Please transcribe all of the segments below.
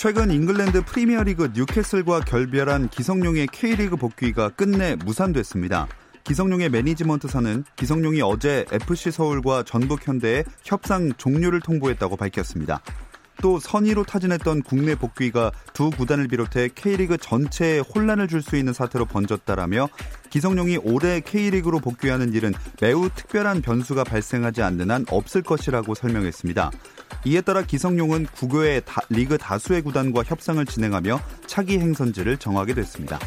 최근 잉글랜드 프리미어리그 뉴캐슬과 결별한 기성용의 K리그 복귀가 끝내 무산됐습니다. 기성용의 매니지먼트사는 기성용이 어제 FC 서울과 전북 현대에 협상 종료를 통보했다고 밝혔습니다. 또 선의로 타진했던 국내 복귀가 두 구단을 비롯해 K리그 전체에 혼란을 줄 수 있는 사태로 번졌다라며 기성용이 올해 K리그로 복귀하는 일은 매우 특별한 변수가 발생하지 않는 한 없을 것이라고 설명했습니다. 이에 따라 기성용은 국외의 다, 리그 다수의 구단과 협상을 진행하며 차기 행선지를 정하게 됐습니다.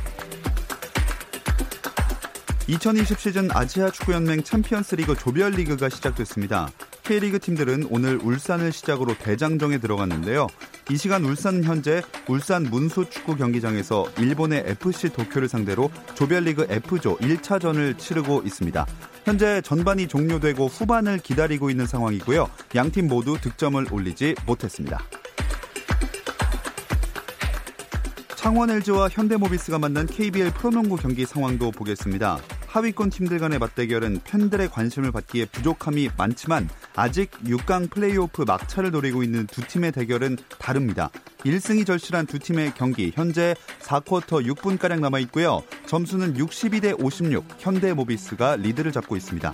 2020 시즌 아시아 축구연맹 챔피언스리그 조별리그가 시작됐습니다. K리그 팀들은 오늘 울산을 시작으로 대장정에 들어갔는데요. 이 시간 울산은 현재 울산 문수 축구 경기장에서 일본의 FC 도쿄를 상대로 조별리그 F조 1차전을 치르고 있습니다. 현재 전반이 종료되고 후반을 기다리고 있는 상황이고요. 양팀 모두 득점을 올리지 못했습니다. 창원 LG와 현대모비스가 만난 KBL 프로농구 경기 상황도 보겠습니다. 하위권 팀들 간의 맞대결은 팬들의 관심을 받기에 부족함이 많지만 아직 6강 플레이오프 막차를 노리고 있는 두 팀의 대결은 다릅니다. 1승이 절실한 두 팀의 경기 현재 4쿼터 6분가량 남아 있고요. 점수는 62대 56 현대모비스가 리드를 잡고 있습니다.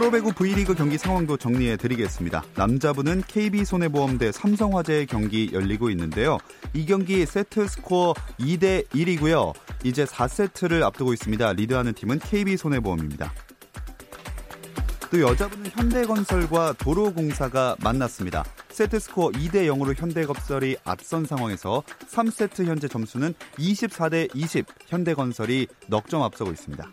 프로배구 V리그 경기 상황도 정리해 드리겠습니다. 남자부는 KB손해보험 대 삼성화재의 경기 열리고 있는데요. 이 경기 세트 스코어 2대 1이고요. 이제 4세트를 앞두고 있습니다. 리드하는 팀은 KB손해보험입니다. 또 여자부는 현대건설과 도로공사가 만났습니다. 세트 스코어 2대 0으로 현대건설이 앞선 상황에서 3세트 현재 점수는 24대 20 현대건설이 넉 점 앞서고 있습니다.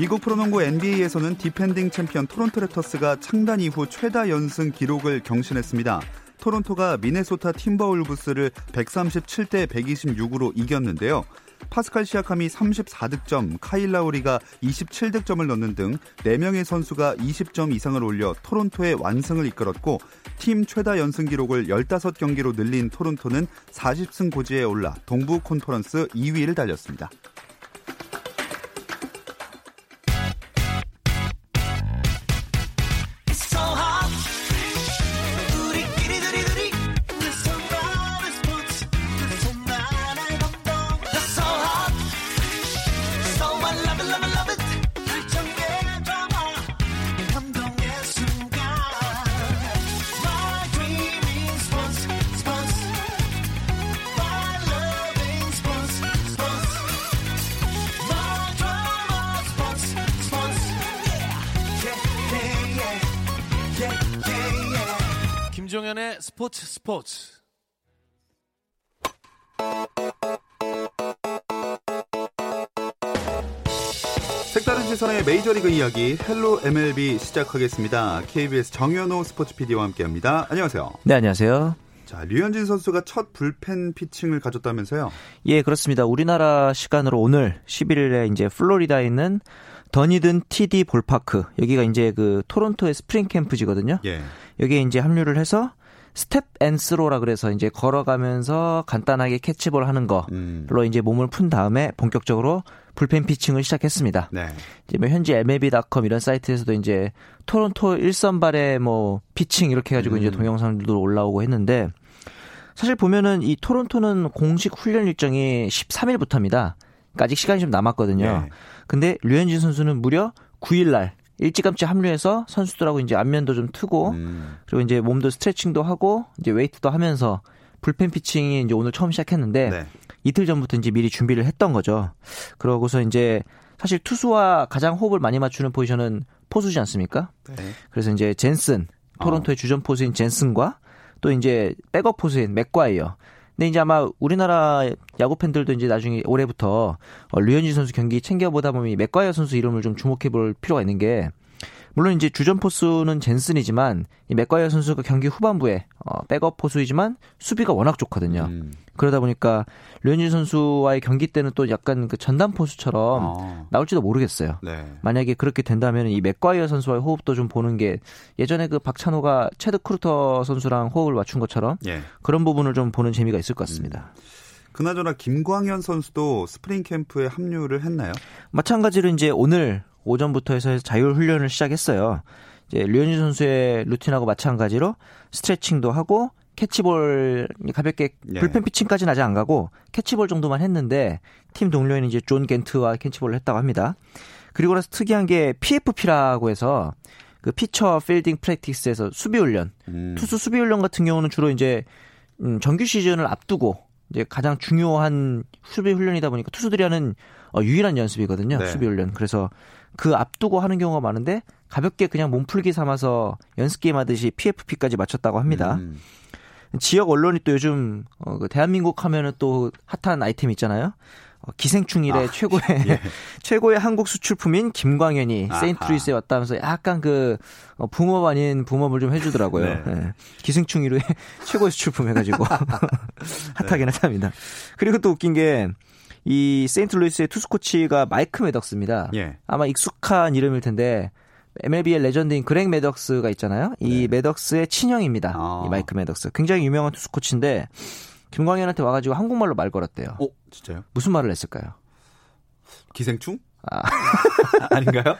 미국 프로농구 NBA에서는 디펜딩 챔피언 토론토 랩터스가 창단 이후 최다 연승 기록을 경신했습니다. 토론토가 미네소타 팀버울브스를 137대 126으로 이겼는데요. 파스칼 시아캄이 34득점, 카일 라우리가 27득점을 넣는 등 4명의 선수가 20점 이상을 올려 토론토의 완승을 이끌었고 팀 최다 연승 기록을 15경기로 늘린 토론토는 40승 고지에 올라 동부 콘퍼런스 2위를 달렸습니다. 김종현의 스포츠 스포츠. 색다른 시선의 메이저리그 이야기 헬로 MLB 시작하겠습니다. KBS 정현호 스포츠 PD와 함께합니다. 안녕하세요. 네, 안녕하세요. 자, 류현진 선수가 첫 불펜 피칭을 가졌다면서요? 예, 그렇습니다. 우리나라 시간으로 오늘 11일에 이제 플로리다에 있는 더니든 TD 볼파크 여기가 이제 그 토론토의 스프링 캠프지거든요. 예. 여기에 이제 합류를 해서 step and throw라 그래서 이제 걸어가면서 간단하게 캐치볼 하는 거로 음. 이제 몸을 푼 다음에 본격적으로 불펜 피칭을 시작했습니다. 네. 이제 뭐 현지 MLB.com 이런 사이트에서도 이제 토론토 일선발의 뭐 피칭 이렇게 해가지고 음. 이제 동영상들도 올라오고 했는데 사실 보면은 이 토론토는 공식 훈련 일정이 13일부터입니다. 그러니까 아직 시간이 좀 남았거든요. 네. 근데 류현진 선수는 무려 9일 날 일찌감치 합류해서 선수들하고 이제 안면도 좀 트고 음. 그리고 이제 몸도 스트레칭도 하고 이제 웨이트도 하면서 불펜 피칭이 이제 오늘 처음 시작했는데 네. 이틀 전부터 이제 미리 준비를 했던 거죠. 그러고서 이제 사실 투수와 가장 호흡을 많이 맞추는 포지션은 포수지 않습니까? 네. 그래서 이제 젠슨 토론토의 어. 주전 포수인 젠슨과 또 이제 백업 포수인 맥과이어 근데 이제 아마 우리나라 야구 팬들도 이제 나중에 올해부터 어, 류현진 선수 경기 챙겨보다 보면 맥과이어 선수 이름을 좀 주목해볼 필요가 있는 게 물론 이제 주전 포수는 젠슨이지만 이 맥과이어 선수가 경기 후반부에 어, 백업 포수이지만 수비가 워낙 좋거든요. 음. 그러다 보니까 류현진 선수와의 경기 때는 또 약간 그 전담 포수처럼 아. 나올지도 모르겠어요. 네. 만약에 그렇게 된다면 이 맥과이어 선수와의 호흡도 좀 보는 게 예전에 그 박찬호가 채드 크루터 선수랑 호흡을 맞춘 것처럼 예. 그런 부분을 좀 보는 재미가 있을 것 같습니다. 음. 그나저나 김광현 선수도 스프링 캠프에 합류를 했나요? 마찬가지로 이제 오늘 오전부터 해서 자율 훈련을 시작했어요. 이제 류현진 선수의 루틴하고 마찬가지로 스트레칭도 하고 캐치볼 가볍게 예. 불펜 피칭까지는 아직 안 가고 캐치볼 정도만 했는데 팀 동료인 이제 존 갠트와 캐치볼을 했다고 합니다. 그리고 나서 특이한 게 PFP라고 해서 그 pitcher fielding practice에서 수비 훈련, 음. 투수 수비 훈련 같은 경우는 주로 이제 음, 정규 시즌을 앞두고 이제 가장 중요한 수비 훈련이다 보니까 투수들이 하는 어, 유일한 연습이거든요. 네. 수비 훈련. 그래서 그 앞두고 하는 경우가 많은데 가볍게 그냥 몸풀기 삼아서 연습 게임 하듯이 PFP까지 맞췄다고 합니다. 음. 지역 언론이 또 요즘 어, 그 대한민국 하면은 또 핫한 아이템 있잖아요. 어, 기생충 이래 아, 최고의 예. 최고의 한국 수출품인 김광현이 세인트루이스에 왔다면서 약간 그 어, 붐업 아닌 붐업을 좀 해주더라고요. 네. 네. 기생충 이래 최고의 수출품 해가지고 핫하긴 네. 하답니다. 그리고 또 웃긴 게 이 세인트루이스의 투수 코치가 마이크 매덕스입니다. 예. 아마 익숙한 이름일 텐데 MLB의 레전드인 그렉 매덕스가 있잖아요. 이 네. 매덕스의 친형입니다. 아. 이 마이크 매덕스. 굉장히 유명한 투수 코치인데 김광현한테 와가지고 한국말로 말 걸었대요. 어, 진짜요? 무슨 말을 했을까요? 기생충? 아. 아닌가요?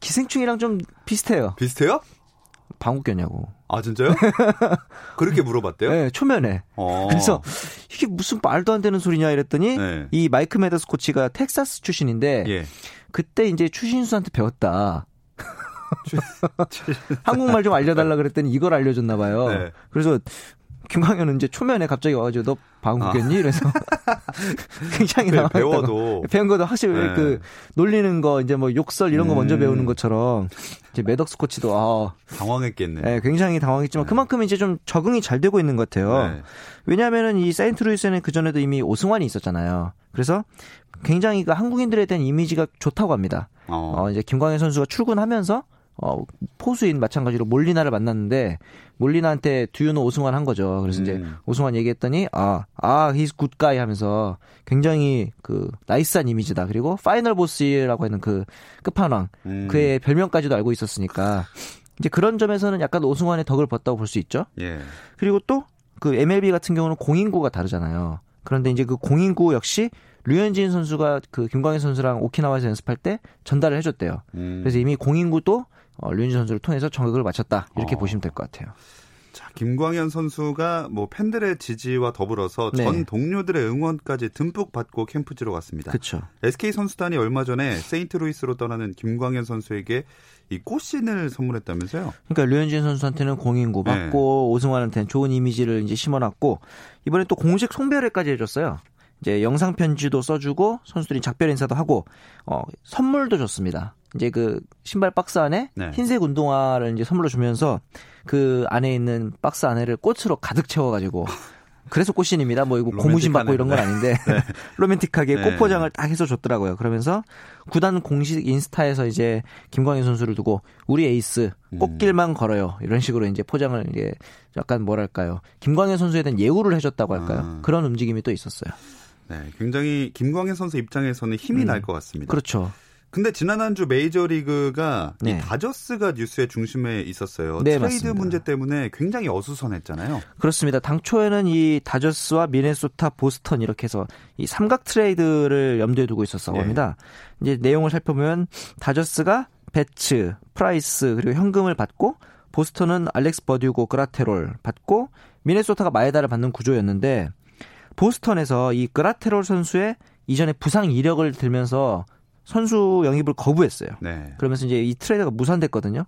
기생충이랑 좀 비슷해요. 비슷해요? 방귀꼈냐고. 아 진짜요? 그렇게 물어봤대요? 네, 초면에. 어. 그래서 이게 무슨 말도 안 되는 소리냐 이랬더니 네. 이 마이크 매더스 코치가 텍사스 출신인데 예. 그때 이제 추신수한테 배웠다. 한국말 좀 알려달라 그랬더니 이걸 알려줬나 봐요. 네. 그래서 김광현은 이제 초면에 갑자기 와가지고 너 방구겠니? 아. 이래서 굉장히 나 배워도 배운 것도 확실히 네. 그 놀리는 거 이제 뭐 욕설 이런 거 음. 먼저 배우는 것처럼 이제 매덕스 코치도 아 당황했겠네. 네, 굉장히 당황했지만 네. 그만큼 이제 좀 적응이 잘 되고 있는 것 같아요. 네. 왜냐하면은 이 사인트루이스는 그 전에도 이미 오승환이 있었잖아요. 그래서 굉장히 그 한국인들에 대한 이미지가 좋다고 합니다. 어, 어 이제 김광현 선수가 출근하면서 어, 포수인 마찬가지로 몰리나를 만났는데 몰리나한테 두유노 오승환 한 거죠. 그래서 음. 이제 오승환 얘기했더니 아, 아, he's good guy 하면서 굉장히 그 나이스한 이미지다. 그리고 final boss라고 하는 그 끝판왕 음. 그의 별명까지도 알고 있었으니까 이제 그런 점에서는 약간 오승환의 덕을 봤다고 볼 수 있죠. 예. 그리고 또 그 MLB 같은 경우는 공인구가 다르잖아요. 그런데 이제 그 공인구 역시 류현진 선수가 그 김광현 선수랑 오키나와에서 연습할 때 전달을 해줬대요. 음. 그래서 이미 공인구도 어, 류현진 선수를 통해서 적응을 마쳤다 이렇게 어. 보시면 될 것 같아요. 자, 김광현 선수가 뭐 팬들의 지지와 더불어서 네. 전 동료들의 응원까지 듬뿍 받고 캠프지로 갔습니다. 그렇죠. SK 선수단이 얼마 전에 세인트루이스로 떠나는 김광현 선수에게 이 꽃신을 선물했다면서요? 그러니까 류현진 선수한테는 공인구 받고 네. 오승환한테는 좋은 이미지를 이제 심어놨고 이번에 또 공식 송별회까지 해줬어요. 이제 영상 편지도 써주고 선수들이 작별 인사도 하고 어 선물도 줬습니다. 이제 그 신발 박스 안에 네. 흰색 운동화를 이제 선물로 주면서 그 안에 있는 박스 안에를 꽃으로 가득 채워가지고 그래서 꽃신입니다. 뭐 이거 고무신 받고 이런 건 네. 아닌데 네. 로맨틱하게 꽃 네. 포장을 딱 해서 줬더라고요. 그러면서 구단 공식 인스타에서 이제 김광현 선수를 두고 우리 에이스 꽃길만 음. 걸어요 이런 식으로 이제 포장을 이제 약간 뭐랄까요 김광현 선수에 대한 예우를 해줬다고 할까요? 아. 그런 움직임이 또 있었어요. 네, 굉장히 김광현 선수 입장에서는 힘이 음. 날 것 같습니다. 그렇죠. 근데 지난 한 주 메이저리그가 네. 이 다저스가 뉴스의 중심에 있었어요. 네, 트레이드 맞습니다. 문제 때문에 굉장히 어수선했잖아요. 그렇습니다. 당초에는 이 다저스와 미네소타, 보스턴 이렇게 해서 이 삼각 트레이드를 염두에 두고 있었다고 네. 합니다. 이제 내용을 살펴보면 다저스가 베츠, 프라이스 그리고 현금을 받고 보스턴은 알렉스 버듀고 그라테롤 받고 미네소타가 마에다를 받는 구조였는데 보스턴에서 이 그라테롤 선수의 이전에 부상 이력을 들면서 선수 영입을 거부했어요. 네. 그러면서 이제 이 트레이드가 무산됐거든요.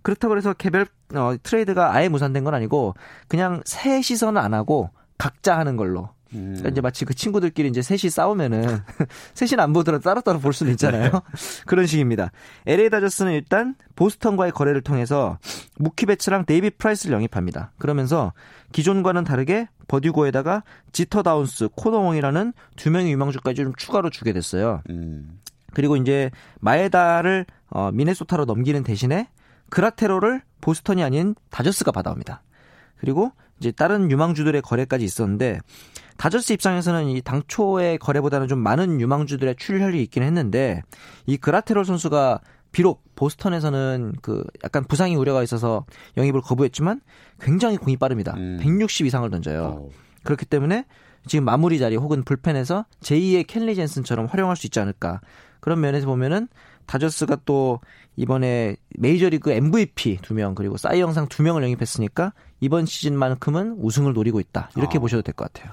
그렇다고 해서 개별 어, 트레이드가 아예 무산된 건 아니고 그냥 셋이서는 안 하고 각자 하는 걸로 음. 그러니까 이제 마치 그 친구들끼리 이제 셋이 싸우면은 셋이 안 보더라도 따로따로 볼 수는 있잖아요. 네. 그런 식입니다. LA 다저스는 일단 보스턴과의 거래를 통해서 무키 베츠랑 데이비드 프라이스를 영입합니다. 그러면서 기존과는 다르게 버듀고에다가 지터 다운스, 코너 웡이라는 두 명의 유망주까지 좀 추가로 주게 됐어요. 음. 그리고 이제 마에다를 어, 미네소타로 넘기는 대신에 그라테로를 보스턴이 아닌 다저스가 받아옵니다. 그리고 이제 다른 유망주들의 거래까지 있었는데 다저스 입장에서는 이 당초의 거래보다는 좀 많은 유망주들의 출혈이 있긴 했는데 이 그라테롤 선수가 비록 보스턴에서는 그 약간 부상이 우려가 있어서 영입을 거부했지만 굉장히 공이 빠릅니다. 음. 160 이상을 던져요. 오. 그렇기 때문에 지금 마무리 자리 혹은 불펜에서 제2의 켈리 젠슨처럼 활용할 수 있지 않을까. 그런 면에서 보면은 다저스가 또 이번에 메이저리그 MVP 두 명 그리고 사이 영상 두 명을 영입했으니까 이번 시즌만큼은 우승을 노리고 있다 이렇게 아. 보셔도 될 것 같아요.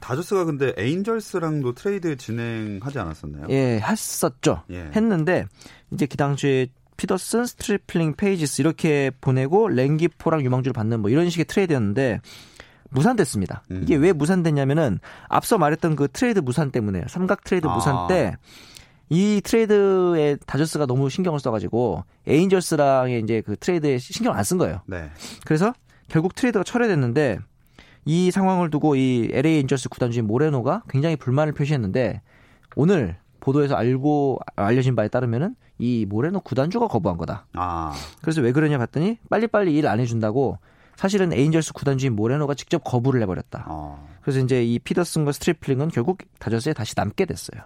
다저스가 근데 에인절스랑도 트레이드 진행하지 않았었나요? 예, 했었죠. 예. 했는데 이제 그 당시에 피더슨, 스트리플링, 페이지스 이렇게 보내고 렝기포랑 유망주를 받는 뭐 이런 식의 트레이드였는데 무산됐습니다. 음. 이게 왜 무산됐냐면은 앞서 말했던 그 트레이드 무산 때문에 삼각 트레이드 아. 무산 때 이 트레이드에 다저스가 너무 신경을 써가지고 에인절스랑 이제 그 트레이드에 신경 안 쓴 거예요. 네. 그래서 결국 트레이드가 철회됐는데 이 상황을 두고 이 LA 에인절스 구단주인 모레노가 굉장히 불만을 표시했는데 오늘 보도에서 알고 알려진 바에 따르면은 이 모레노 구단주가 거부한 거다. 아. 그래서 왜 그러냐 봤더니 빨리빨리 일 안 해준다고 사실은 에인절스 구단주인 모레노가 직접 거부를 해버렸다. 어. 그래서 이제 이 피더슨과 스트리플링은 결국 다저스에 다시 남게 됐어요.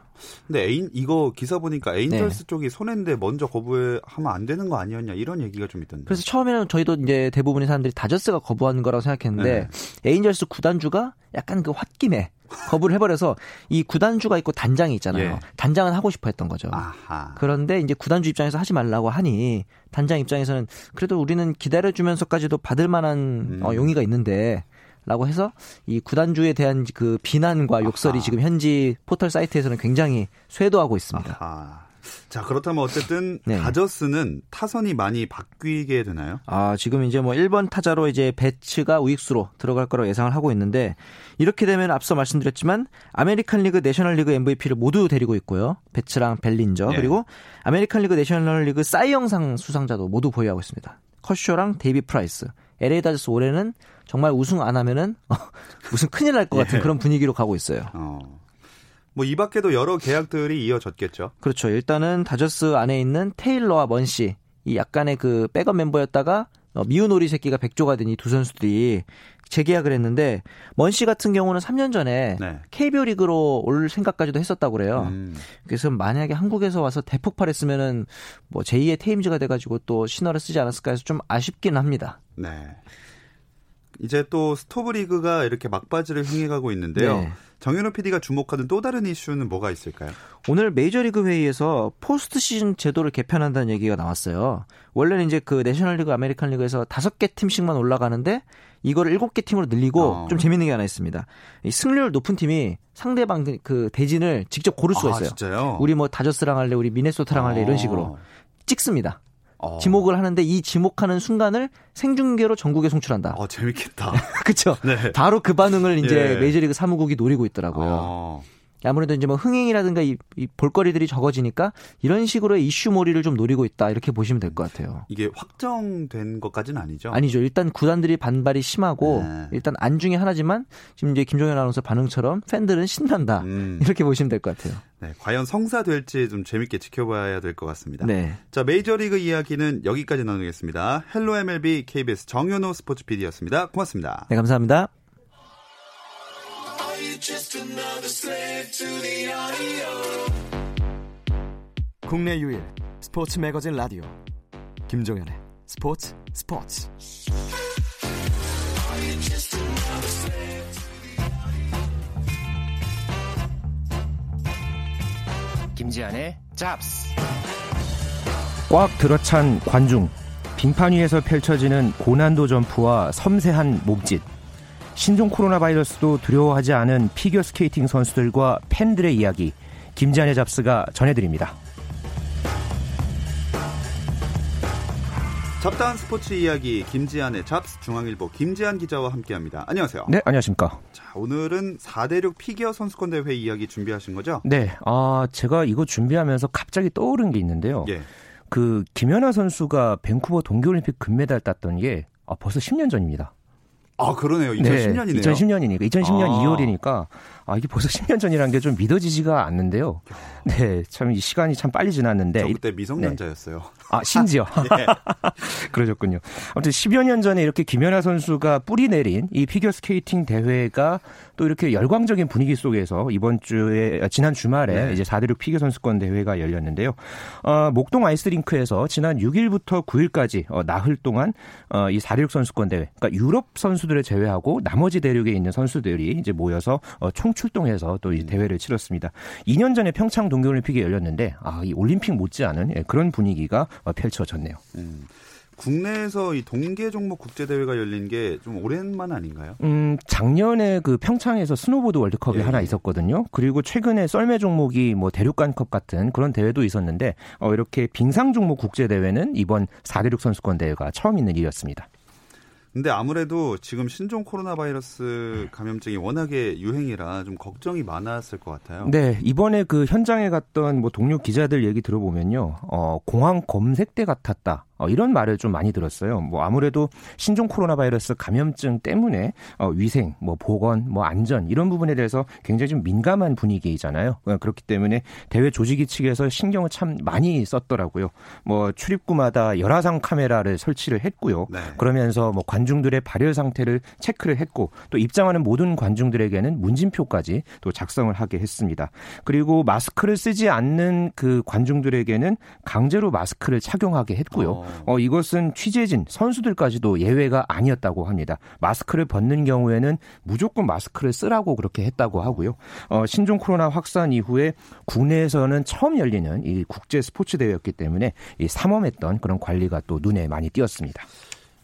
근데 에인 이거 기사 보니까 에인절스 네. 쪽이 손해인데 먼저 거부하면 안 되는 거 아니었냐 이런 얘기가 좀 있던데. 그래서 처음에는 저희도 이제 대부분의 사람들이 다저스가 거부하는 거라고 생각했는데 네. 에인절스 구단주가 약간 그 홧김에 거부를 해버려서 이 구단주가 있고 단장이 있잖아요. 예. 단장은 하고 싶어 했던 거죠. 아하. 그런데 이제 구단주 입장에서 하지 말라고 하니 단장 입장에서는 그래도 우리는 기다려주면서까지도 받을 만한 음. 어, 용의가 있는데 라고 해서 이 구단주에 대한 그 비난과 욕설이 아하. 지금 현지 포털 사이트에서는 굉장히 쇄도하고 있습니다. 아하. 자, 그렇다면 어쨌든 네. 다저스는 타선이 많이 바뀌게 되나요? 아, 지금 이제 뭐 1번 타자로 이제 베츠가 우익수로 들어갈 거라고 예상을 하고 있는데 이렇게 되면 앞서 말씀드렸지만 아메리칸 리그 내셔널 리그 MVP를 모두 데리고 있고요. 베츠랑 벨린저 네. 그리고 아메리칸 리그 내셔널 리그 사이영상 수상자도 모두 보유하고 있습니다. 커쇼랑 데이비드 프라이스. LA 다저스 올해는 정말 우승 안 하면은 무슨 큰일 날 것 같은 예. 그런 분위기로 가고 있어요. 어. 뭐이 밖에도 여러 계약들이 이어졌겠죠. 그렇죠. 일단은 다저스 안에 있는 테일러와 먼시 이 약간의 그 백업 멤버였다가 어, 미운 오리 새끼가 백조가 된 이 두 선수들이 재계약을 했는데 먼시 같은 경우는 3년 전에 네. KBO 리그로 올 생각까지도 했었다고 그래요. 음. 그래서 만약에 한국에서 와서 대폭발했으면은 뭐 제2의 테임즈가 돼가지고 또 신화를 쓰지 않았을까 해서 좀 아쉽긴 합니다. 네. 이제 또 스토브리그가 이렇게 막바지를 향해 가고 있는데요. 네. 정현호 PD가 주목하는 또 다른 이슈는 뭐가 있을까요? 오늘 메이저리그 회의에서 포스트 시즌 제도를 개편한다는 얘기가 나왔어요. 원래는 이제 그 내셔널리그, 아메리칸 리그에서 다섯 개 팀씩만 올라가는데 이거를 일곱 개 팀으로 늘리고 어. 좀 재밌는 게 하나 있습니다. 이 승률 높은 팀이 상대방 그 대진을 직접 고를 수가 아, 있어요. 아? 우리 뭐 다저스랑 할래, 우리 미네소타랑 할래 이런 어. 식으로 찍습니다. 어. 지목을 하는데 이 지목하는 순간을 생중계로 전국에 송출한다. 어, 재밌겠다. 그렇죠. 네. 바로 그 반응을 이제 예. 메이저리그 사무국이 노리고 있더라고요. 어. 아무래도 이제 뭐 흥행이라든가 이, 이 볼거리들이 적어지니까 이런 식으로의 이슈몰이를 좀 노리고 있다 이렇게 보시면 될 것 같아요. 이게 확정된 것까지는 아니죠? 아니죠. 일단 구단들이 반발이 심하고 네. 일단 안 중에 하나지만 지금 이제 김종현 아나운서 반응처럼 팬들은 신난다 음. 이렇게 보시면 될 것 같아요. 네, 과연 성사될지 좀 재밌게 지켜봐야 될 것 같습니다. 네. 자 메이저리그 이야기는 여기까지 나누겠습니다. 헬로 MLB KBS 정현호 스포츠 PD였습니다. 고맙습니다. 네, 감사합니다. 국내 유일 스포츠 매거진 라디오. 김종현의 스포츠 스포츠. 김지한의 잡스. 꽉 들어찬 관중 빙판 위에서 펼쳐지는 고난도 점프와 섬세한 몸짓 신종 코로나 바이러스도 두려워하지 않은 피겨 스케이팅 선수들과 팬들의 이야기 김지한의 잡스가 전해드립니다. 잡다한 스포츠 이야기 김지한의 잡스 중앙일보 김지한 기자와 함께합니다. 안녕하세요. 네, 안녕하십니까. 자, 오늘은 4대륙 피겨 선수권 대회 이야기 준비하신 거죠? 네, 아 제가 이거 준비하면서 갑자기 떠오른 게 있는데요. 예. 그 김연아 선수가 밴쿠버 동계올림픽 금메달 땄던 게 아, 벌써 10년 전입니다. 아 그러네요. 2010년이네요. 네, 2010년이니까 2010년 아. 2월이니까 아 이게 벌써 10년 전이라는 게 좀 믿어지지가 않는데요. 네, 참 이 시간이 참 빨리 지났는데 저 그때 미성년자였어요. 아 심지어 예. 그러셨군요. 아무튼 10여 년 전에 이렇게 김연아 선수가 뿌리 내린 이 피겨 스케이팅 대회가 또 이렇게 열광적인 분위기 속에서 이번 주에 아, 지난 주말에 네. 이제 4대륙 피겨 선수권 대회가 열렸는데요. 어, 목동 아이스링크에서 지난 6일부터 9일까지 어, 나흘 동안 어, 이 4대륙 선수권 대회, 그러니까 유럽 선수들을 제외하고 나머지 대륙에 있는 선수들이 이제 모여서 어, 총출동해서 또 이 대회를 치렀습니다. 2년 전에 평창 동계올림픽이 열렸는데 아, 이 올림픽 못지않은 예, 그런 분위기가 어, 펼쳐졌네요. 음. 국내에서 이 동계 종목 국제 대회가 열린 게 좀 오랜만 아닌가요? 음, 작년에 그 평창에서 스노보드 월드컵이 예. 하나 있었거든요. 그리고 최근에 썰매 종목이 뭐 대륙간컵 같은 그런 대회도 있었는데 어, 이렇게 빙상 종목 국제 대회는 이번 4대륙 선수권 대회가 처음 있는 일이었습니다. 근데 아무래도 지금 신종 코로나 바이러스 감염증이 워낙에 유행이라 좀 걱정이 많았을 것 같아요. 네, 이번에 그 현장에 갔던 뭐 동료 기자들 얘기 들어보면요, 어, 공항 검색대 같았다. 어, 이런 말을 좀 많이 들었어요. 뭐 아무래도 신종 코로나 바이러스 감염증 때문에 어, 위생, 뭐 보건, 뭐 안전 이런 부분에 대해서 굉장히 좀 민감한 분위기잖아요. 어, 그렇기 때문에 대회 조직위 측에서 신경을 참 많이 썼더라고요. 뭐 출입구마다 열화상 카메라를 설치를 했고요. 네. 그러면서 뭐 관중들의 발열 상태를 체크를 했고 또 입장하는 모든 관중들에게는 문진표까지 또 작성을 하게 했습니다. 그리고 마스크를 쓰지 않는 그 관중들에게는 강제로 마스크를 착용하게 했고요. 어. 어, 이것은 취재진, 선수들까지도 예외가 아니었다고 합니다. 마스크를 벗는 경우에는 무조건 마스크를 쓰라고 그렇게 했다고 하고요. 어, 신종 코로나 확산 이후에 국내에서는 처음 열리는 이 국제 스포츠 대회였기 때문에 이 삼엄했던 그런 관리가 또 눈에 많이 띄었습니다.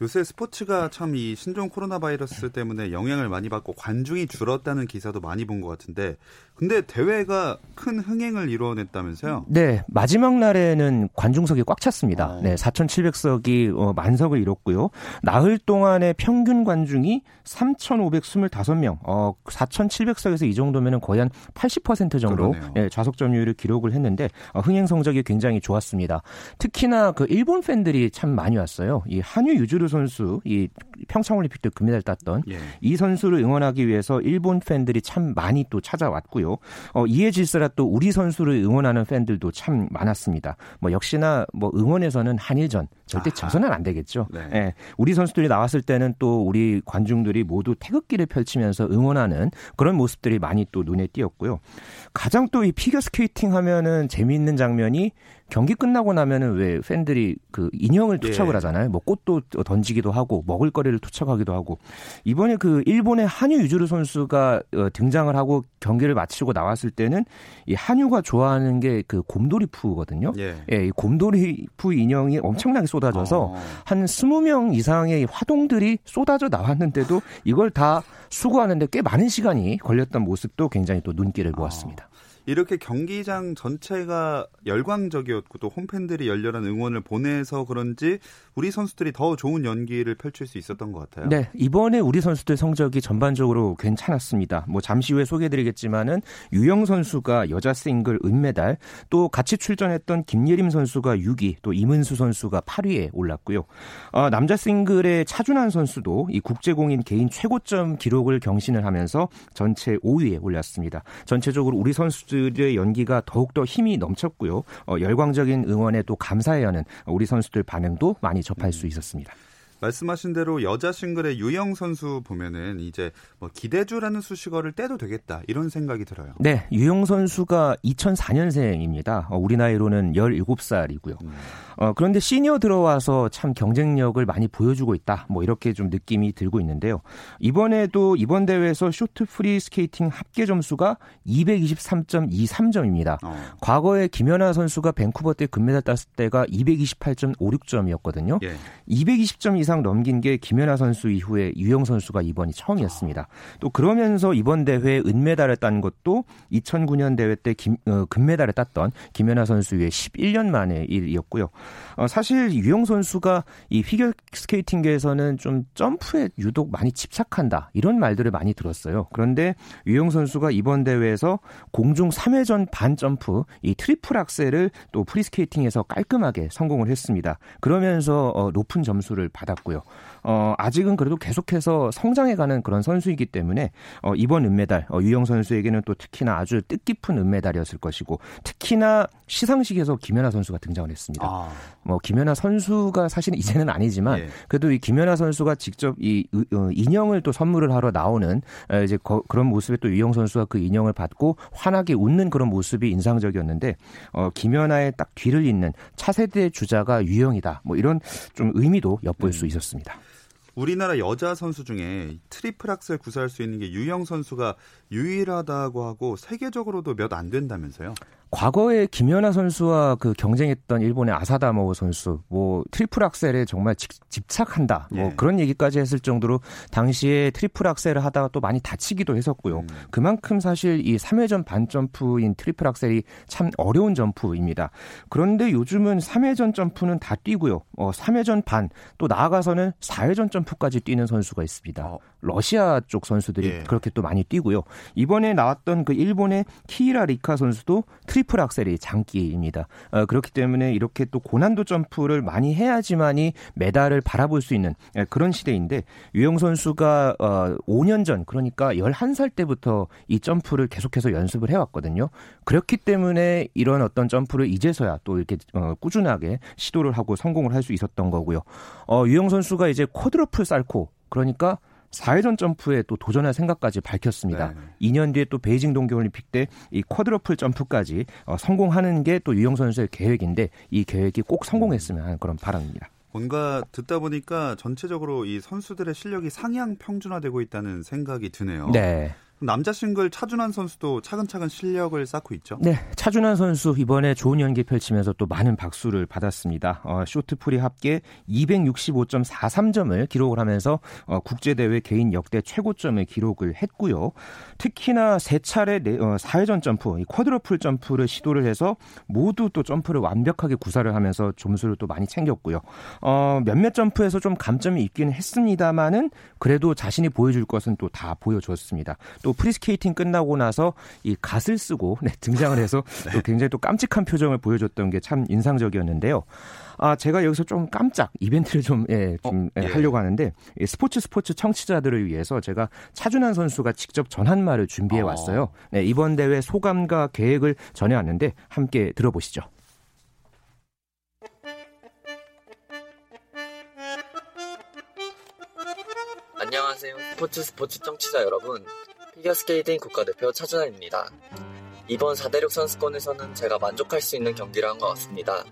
요새 스포츠가 참 이 신종 코로나 바이러스 때문에 영향을 많이 받고 관중이 줄었다는 기사도 많이 본 것 같은데 근데 대회가 큰 흥행을 이뤄냈다면서요? 네, 마지막 날에는 관중석이 꽉 찼습니다. 어. 네, 4,700석이 어, 만석을 이뤘고요. 나흘 동안의 평균 관중이 3,525명, 어, 4,700석에서 이 정도면은 거의 한 80% 정도. 예, 좌석 점유율을 기록을 했는데 어, 흥행 성적이 굉장히 좋았습니다. 특히나 그 일본 팬들이 참 많이 왔어요. 이 한유 유주르 선수, 이 평창올림픽 때 금메달 땄던 예. 이 선수를 응원하기 위해서 일본 팬들이 참 많이 또 찾아왔고요. 어, 이에 질서라 또 우리 선수를 응원하는 팬들도 참 많았습니다. 뭐 역시나 뭐 응원에서는 한일전 절대. 져서는 안 되겠죠. 네. 예, 우리 선수들이 나왔을 때는 또 우리 관중들이 모두 태극기를 펼치면서 응원하는 그런 모습들이 많이 또 눈에 띄었고요. 가장 또 이 피겨 스케이팅 하면은 재미있는 장면이 경기 끝나고 나면은 왜 팬들이 그 인형을 투척을 예. 하잖아요. 뭐 꽃도 던지기도 하고 먹을거리를 투척하기도 하고 이번에 그 일본의 하뉴 유즈루 선수가 어, 등장을 하고 경기를 마치고 나왔을 때는 이 하뉴가 좋아하는 게 그 곰돌이푸거든요. 예. 예, 이 곰돌이푸 인형이 엄청나게 쏟아져서 어. 한 20명 이상의 화동들이 쏟아져 나왔는데도 이걸 다 수거하는데 꽤 많은 시간이 걸렸던 모습도 굉장히 또 눈길을 모았습니다. 이렇게 경기장 전체가 열광적이었고 또 홈팬들이 열렬한 응원을 보내서 그런지 우리 선수들이 더 좋은 연기를 펼칠 수 있었던 것 같아요. 네, 이번에 우리 선수들 성적이 전반적으로 괜찮았습니다. 뭐 잠시 후에 소개해드리겠지만은 유영 선수가 여자 싱글 은메달, 또 같이 출전했던 김예림 선수가 6위, 또 이문수 선수가 8위에 올랐고요. 어, 남자 싱글의 차준환 선수도 이 국제공인 개인 최고점 기록을 경신을 하면서 전체 5위에 올랐습니다. 전체적으로 우리 선수 들의 연기가 더욱더 힘이 넘쳤고요. 어, 열광적인 응원에 또 감사해야 하는 우리 선수들 반응도 많이 접할 수 있었습니다. 말씀하신 대로 여자 싱글의 유영 선수 보면은 이제 뭐 기대주라는 수식어를 떼도 되겠다 이런 생각이 들어요. 네, 유영 선수가 2004년생입니다. 어, 우리 나이로는 17살이고요. 음. 어, 그런데 시니어 들어와서 참 경쟁력을 많이 보여주고 있다. 뭐 이렇게 좀 느낌이 들고 있는데요. 이번에도 이번 대회에서 쇼트 프리 스케이팅 합계 점수가 223.23점입니다. 어. 과거에 김연아 선수가 밴쿠버 때 금메달 땄을 때가 228.56점이었거든요. 예. 220점 이상 넘긴 게 김연아 선수 이후에 유영 선수가 이번이 처음이었습니다. 또 그러면서 이번 대회 은메달을 딴 것도 2009년 대회 때 김, 어, 금메달을 땄던 김연아 선수 이후에 11년 만의 일이었고요. 어, 사실 유영 선수가 이 피겨 스케이팅계에서는 좀 점프에 유독 많이 집착한다 이런 말들을 많이 들었어요. 그런데 유영 선수가 이번 대회에서 공중 3회전 반 점프 이 트리플 악셀을 또 프리스케이팅에서 깔끔하게 성공을 했습니다. 그러면서 어, 높은 점수를 받았고요. 어, 아직은 그래도 계속해서 성장해가는 그런 선수이기 때문에 어, 이번 은메달 어, 유영 선수에게는 또 특히나 아주 뜻깊은 은메달이었을 것이고 특히나 시상식에서 김연아 선수가 등장을 했습니다. 아. 뭐 김연아 선수가 사실은 이제는 아니지만 예. 그래도 이 김연아 선수가 직접 이 어, 인형을 또 선물을 하러 나오는 어, 이제 거, 그런 모습에 또 유영 선수가 그 인형을 받고 환하게 웃는 그런 모습이 인상적이었는데 어, 김연아의 딱 뒤를 잇는 차세대 주자가 유영이다. 뭐 이런 좀 의미도 엿볼 음. 수 있었습니다. 우리나라 여자 선수 중에 triple Axel 구사할 수 있는 게 유영 선수가 유일하다고 하고 세계적으로도 몇 안 된다면서요? 과거에 김연아 선수와 그 경쟁했던 일본의 아사다 마오 선수, 뭐 triple Axel에 정말 집, 착한다 뭐 예. 그런 얘기까지 했을 정도로 당시에 triple Axel을 하다가 또 많이 다치기도 했었고요. 음. 그만큼 사실 이 3회전 반 점프인 triple Axel이 참 어려운 점프입니다. 그런데 요즘은 3회전 점프는 다 뛰고요. 어, 3회전 반, 또 나아가서는 4회전 점프까지 뛰는 선수가 있습니다. 어. 러시아 쪽 선수들이 예. 그렇게 또 많이 뛰고요. 이번에 나왔던 그 일본의 키히라 리카 선수도 triple Axel이 장기입니다. 어, 그렇기 때문에 이렇게 또 고난도 점프를 많이 해야지만이 메달을 바라볼 수 있는 예, 그런 시대인데 유영 선수가 어, 5년 전 그러니까 11살 때부터 이 점프를 계속해서 연습을 해왔거든요. 그렇기 때문에 이런 어떤 점프를 이제서야 또 이렇게 어, 꾸준하게 시도를 하고 성공을 할 수 있었던 거고요. 어, 유영 선수가 이제 quadruple Salchow 그러니까 4회전 점프에 또 도전할 생각까지 밝혔습니다. 네. 2년 뒤에 또 베이징 동계올림픽 때 이 쿼드러플 점프까지 어, 성공하는 게 또 유영 선수의 계획인데 이 계획이 꼭 성공했으면 하는 그런 바람입니다. 뭔가 듣다 보니까 전체적으로 이 선수들의 실력이 상향 평준화되고 있다는 생각이 드네요. 네. 남자 싱글 차준환 선수도 차근차근 실력을 쌓고 있죠. 네, 차준환 선수 이번에 좋은 연기 펼치면서 또 많은 박수를 받았습니다. 어, 쇼트풀이 합계 265.43점을 기록을 하면서 어, 국제대회 개인 역대 최고점을 기록을 했고요. 특히나 세 차례 네, 어, 4회전 점프, 이 quadruple 점프를 시도를 해서 모두 또 점프를 완벽하게 구사를 하면서 점수를 또 많이 챙겼고요. 어, 몇몇 점프에서 좀 감점이 있기는 했습니다만은 그래도 자신이 보여줄 것은 또 다 보여줬습니다. 또또 프리스케이팅 끝나고 나서 이 갓을 쓰고 네, 등장을 해서 네. 또 굉장히 또 깜찍한 표정을 보여줬던 게 참 인상적이었는데요. 아, 제가 여기서 좀 깜짝 이벤트를 좀, 예, 좀 어, 예. 하려고 하는데 스포츠 스포츠 청취자들을 위해서 제가 차준환 선수가 직접 전한 말을 준비해 어. 왔어요. 네, 이번 대회 소감과 계획을 전해왔는데 함께 들어보시죠. 안녕하세요. 스포츠 스포츠 청취자 여러분. 피겨스케이팅 국가대표 차준환입니다. 이번 4대륙 선수권에서는 제가 만족할 수 있는 경기를 한 것 같습니다.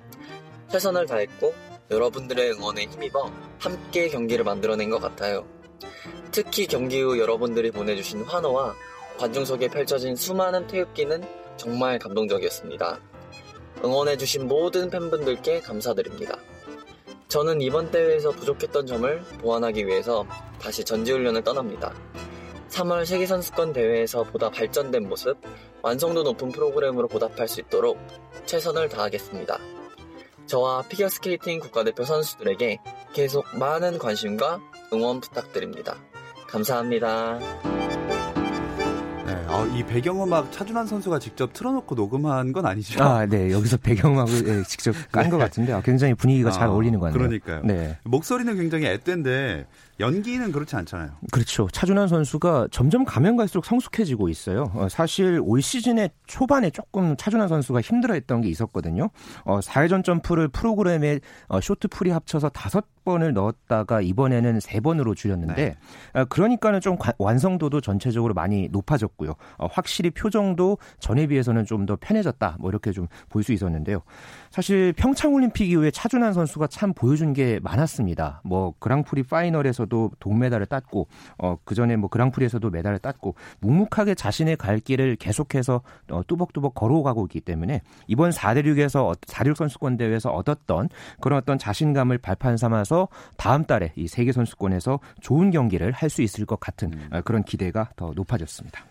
최선을 다했고 여러분들의 응원에 힘입어 함께 경기를 만들어낸 것 같아요. 특히 경기 후 여러분들이 보내주신 환호와 관중 속에 펼쳐진 수많은 태극기는 정말 감동적이었습니다. 응원해주신 모든 팬분들께 감사드립니다. 저는 이번 대회에서 부족했던 점을 보완하기 위해서 다시 전지훈련을 떠납니다. 3월 세계선수권 대회에서 보다 발전된 모습, 완성도 높은 프로그램으로 보답할 수 있도록 최선을 다하겠습니다. 저와 피겨스케이팅 국가대표 선수들에게 계속 많은 관심과 응원 부탁드립니다. 감사합니다. 어, 이 배경음악 차준환 선수가 직접 틀어놓고 녹음한 건 아니죠? 아, 네. 여기서 배경음악을 네, 직접 깐것 네. 같은데 아, 굉장히 분위기가 아, 잘 어울리는 것 같네요. 그러니까요. 네. 목소리는 굉장히 앳된데 연기는 그렇지 않잖아요. 그렇죠. 차준환 선수가 점점 가면 갈수록 성숙해지고 있어요. 어, 사실 올 시즌의 초반에 조금 차준환 선수가 힘들어했던 게 있었거든요. 어, 4회전 점프를 프로그램에 어, 쇼트 풀이 합쳐서 다섯 번을 넣었다가 이번에는 세 번으로 줄였는데 네. 어, 그러니까는 좀 완성도도 전체적으로 많이 높아졌고요. 어, 확실히 표정도 전에 비해서는 좀 더 편해졌다. 뭐 이렇게 좀 볼 수 있었는데요. 사실 평창 올림픽 이후에 차준환 선수가 참 보여준 게 많았습니다. 뭐 그랑프리 파이널에서도 동메달을 땄고 어 그전에 뭐 그랑프리에서도 메달을 땄고 묵묵하게 자신의 갈 길을 계속해서 어, 뚜벅뚜벅 걸어가고 있기 때문에 이번 4대륙에서 4대륙 선수권 대회에서 얻었던 그런 어떤 자신감을 발판 삼아서 하면서 다음 달에 이 세계 선수권에서 좋은 경기를 할 수 있을 것 같은 음. 그런 기대가 더 높아졌습니다.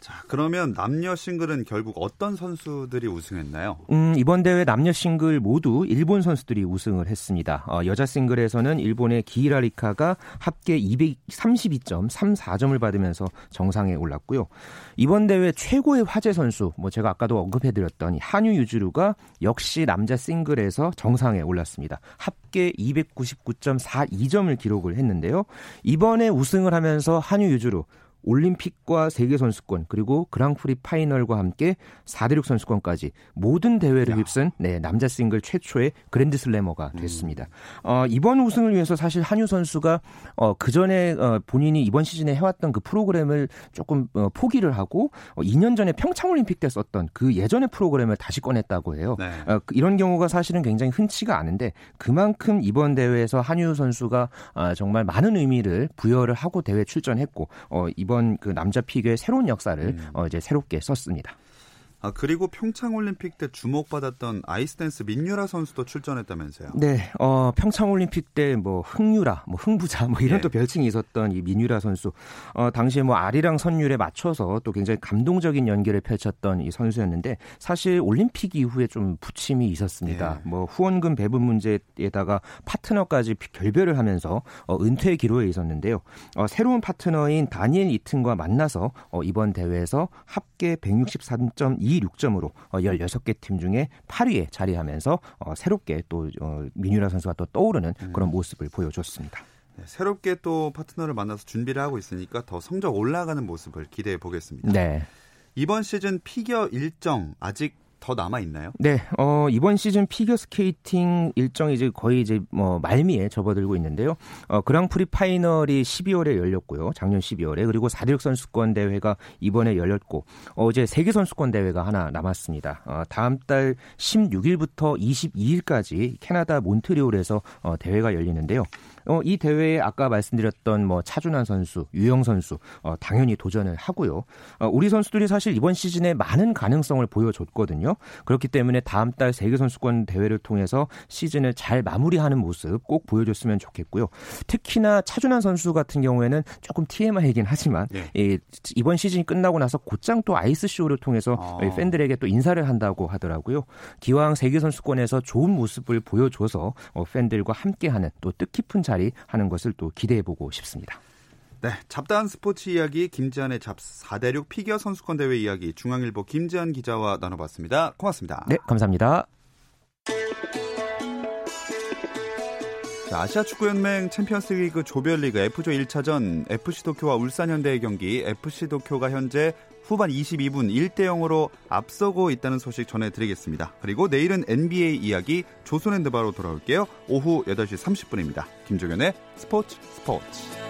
자, 그러면 남녀 싱글은 결국 어떤 선수들이 우승했나요? 음, 이번 대회 남녀 싱글 모두 일본 선수들이 우승을 했습니다. 어, 여자 싱글에서는 일본의 기이라리카가 합계 232.34점을 받으면서 정상에 올랐고요. 이번 대회 최고의 화제 선수, 뭐 제가 아까도 언급해드렸던 한유 유주루가 역시 남자 싱글에서 정상에 올랐습니다. 합계 299.42점을 기록을 했는데요. 이번에 우승을 하면서 한유 유주루 올림픽과 세계 선수권 그리고 그랑프리 파이널과 함께 4대륙 선수권까지 모든 대회를 휩쓴 네, 남자 싱글 최초의 그랜드슬래머가 음. 됐습니다. 음. 어, 이번 우승을 위해서 사실 한유 선수가 어, 그 전에 어, 본인이 이번 시즌에 해왔던 그 프로그램을 조금 어, 포기를 하고 어, 2년 전에 평창 올림픽 때 썼던 그 예전의 프로그램을 다시 꺼냈다고 해요. 네. 어, 그 이런 경우가 사실은 굉장히 흔치가 않은데 그만큼 이번 대회에서 한유 선수가 어, 정말 많은 의미를 부여를 하고 대회 출전했고 어, 이번 그 남자 피겨의 새로운 역사를 음. 어, 이제 새롭게 썼습니다. 아 그리고 평창 올림픽 때 주목받았던 아이스댄스 민유라 선수도 출전했다면서요? 네, 어 평창 올림픽 때 뭐 흥유라, 뭐 흥부자 뭐 이런 네. 또 별칭이 있었던 이 민유라 선수, 어 당시에 뭐 아리랑 선율에 맞춰서 또 굉장히 감동적인 연기를 펼쳤던 이 선수였는데 사실 올림픽 이후에 좀 부침이 있었습니다. 네. 뭐 후원금 배분 문제에다가 파트너까지 결별을 하면서 어, 은퇴 기로에 있었는데요. 어, 새로운 파트너인 다니엘 이튼과 만나서 어, 이번 대회에서 합계 163.2 26점으로 16개 어, 팀 중에 8위에 자리하면서 어, 새롭게 또 어, 민유라 선수가 또 떠오르는 음. 그런 모습을 보여줬습니다. 네, 새롭게 또 파트너를 만나서 준비를 하고 있으니까 더 성적 올라가는 모습을 기대해 보겠습니다. 네. 이번 시즌 피겨 일정 아직 더 남아 있나요? 네, 어, 이번 시즌 피겨 스케이팅 일정이 이제 거의 이제 뭐 말미에 접어들고 있는데요. 어, 그랑프리 파이널이 12월에 열렸고요. 작년 12월에 그리고 4대륙 선수권 대회가 이번에 열렸고 어제 세계 선수권 대회가 하나 남았습니다. 어, 다음 달 16일부터 22일까지 캐나다 몬트리올에서 어, 대회가 열리는데요. 어, 이 대회에 아까 말씀드렸던 뭐 차준환 선수, 유영 선수 어, 당연히 도전을 하고요. 어, 우리 선수들이 사실 이번 시즌에 많은 가능성을 보여줬거든요. 그렇기 때문에 다음 달 세계 선수권 대회를 통해서 시즌을 잘 마무리하는 모습 꼭 보여줬으면 좋겠고요. 특히나 차준환 선수 같은 경우에는 조금 TMI이긴 하지만 네. 이, 이번 시즌이 끝나고 나서 곧장 또 아이스 쇼를 통해서 아. 팬들에게 또 인사를 한다고 하더라고요. 기왕 세계 선수권에서 좋은 모습을 보여줘서 어, 팬들과 함께하는 또 뜻깊은 자리 하는 것을 또 기대해 보고 싶습니다. 네, 잡다한 스포츠 이야기 김지한의 잡 4대륙 피겨 선수권 대회 이야기 중앙일보 김지한 기자와 나눠봤습니다. 고맙습니다. 네, 감사합니다. 자, 아시아 축구연맹 챔피언스리그 조별리그 F조 1차전 FC 도쿄와 울산현대의 경기 FC 도쿄가 현재 후반 22분 1대 0으로 앞서고 있다는 소식 전해드리겠습니다. 그리고 내일은 NBA 이야기 조선핸드바로 돌아올게요. 오후 8시 30분입니다. 김종현의 스포츠 스포츠.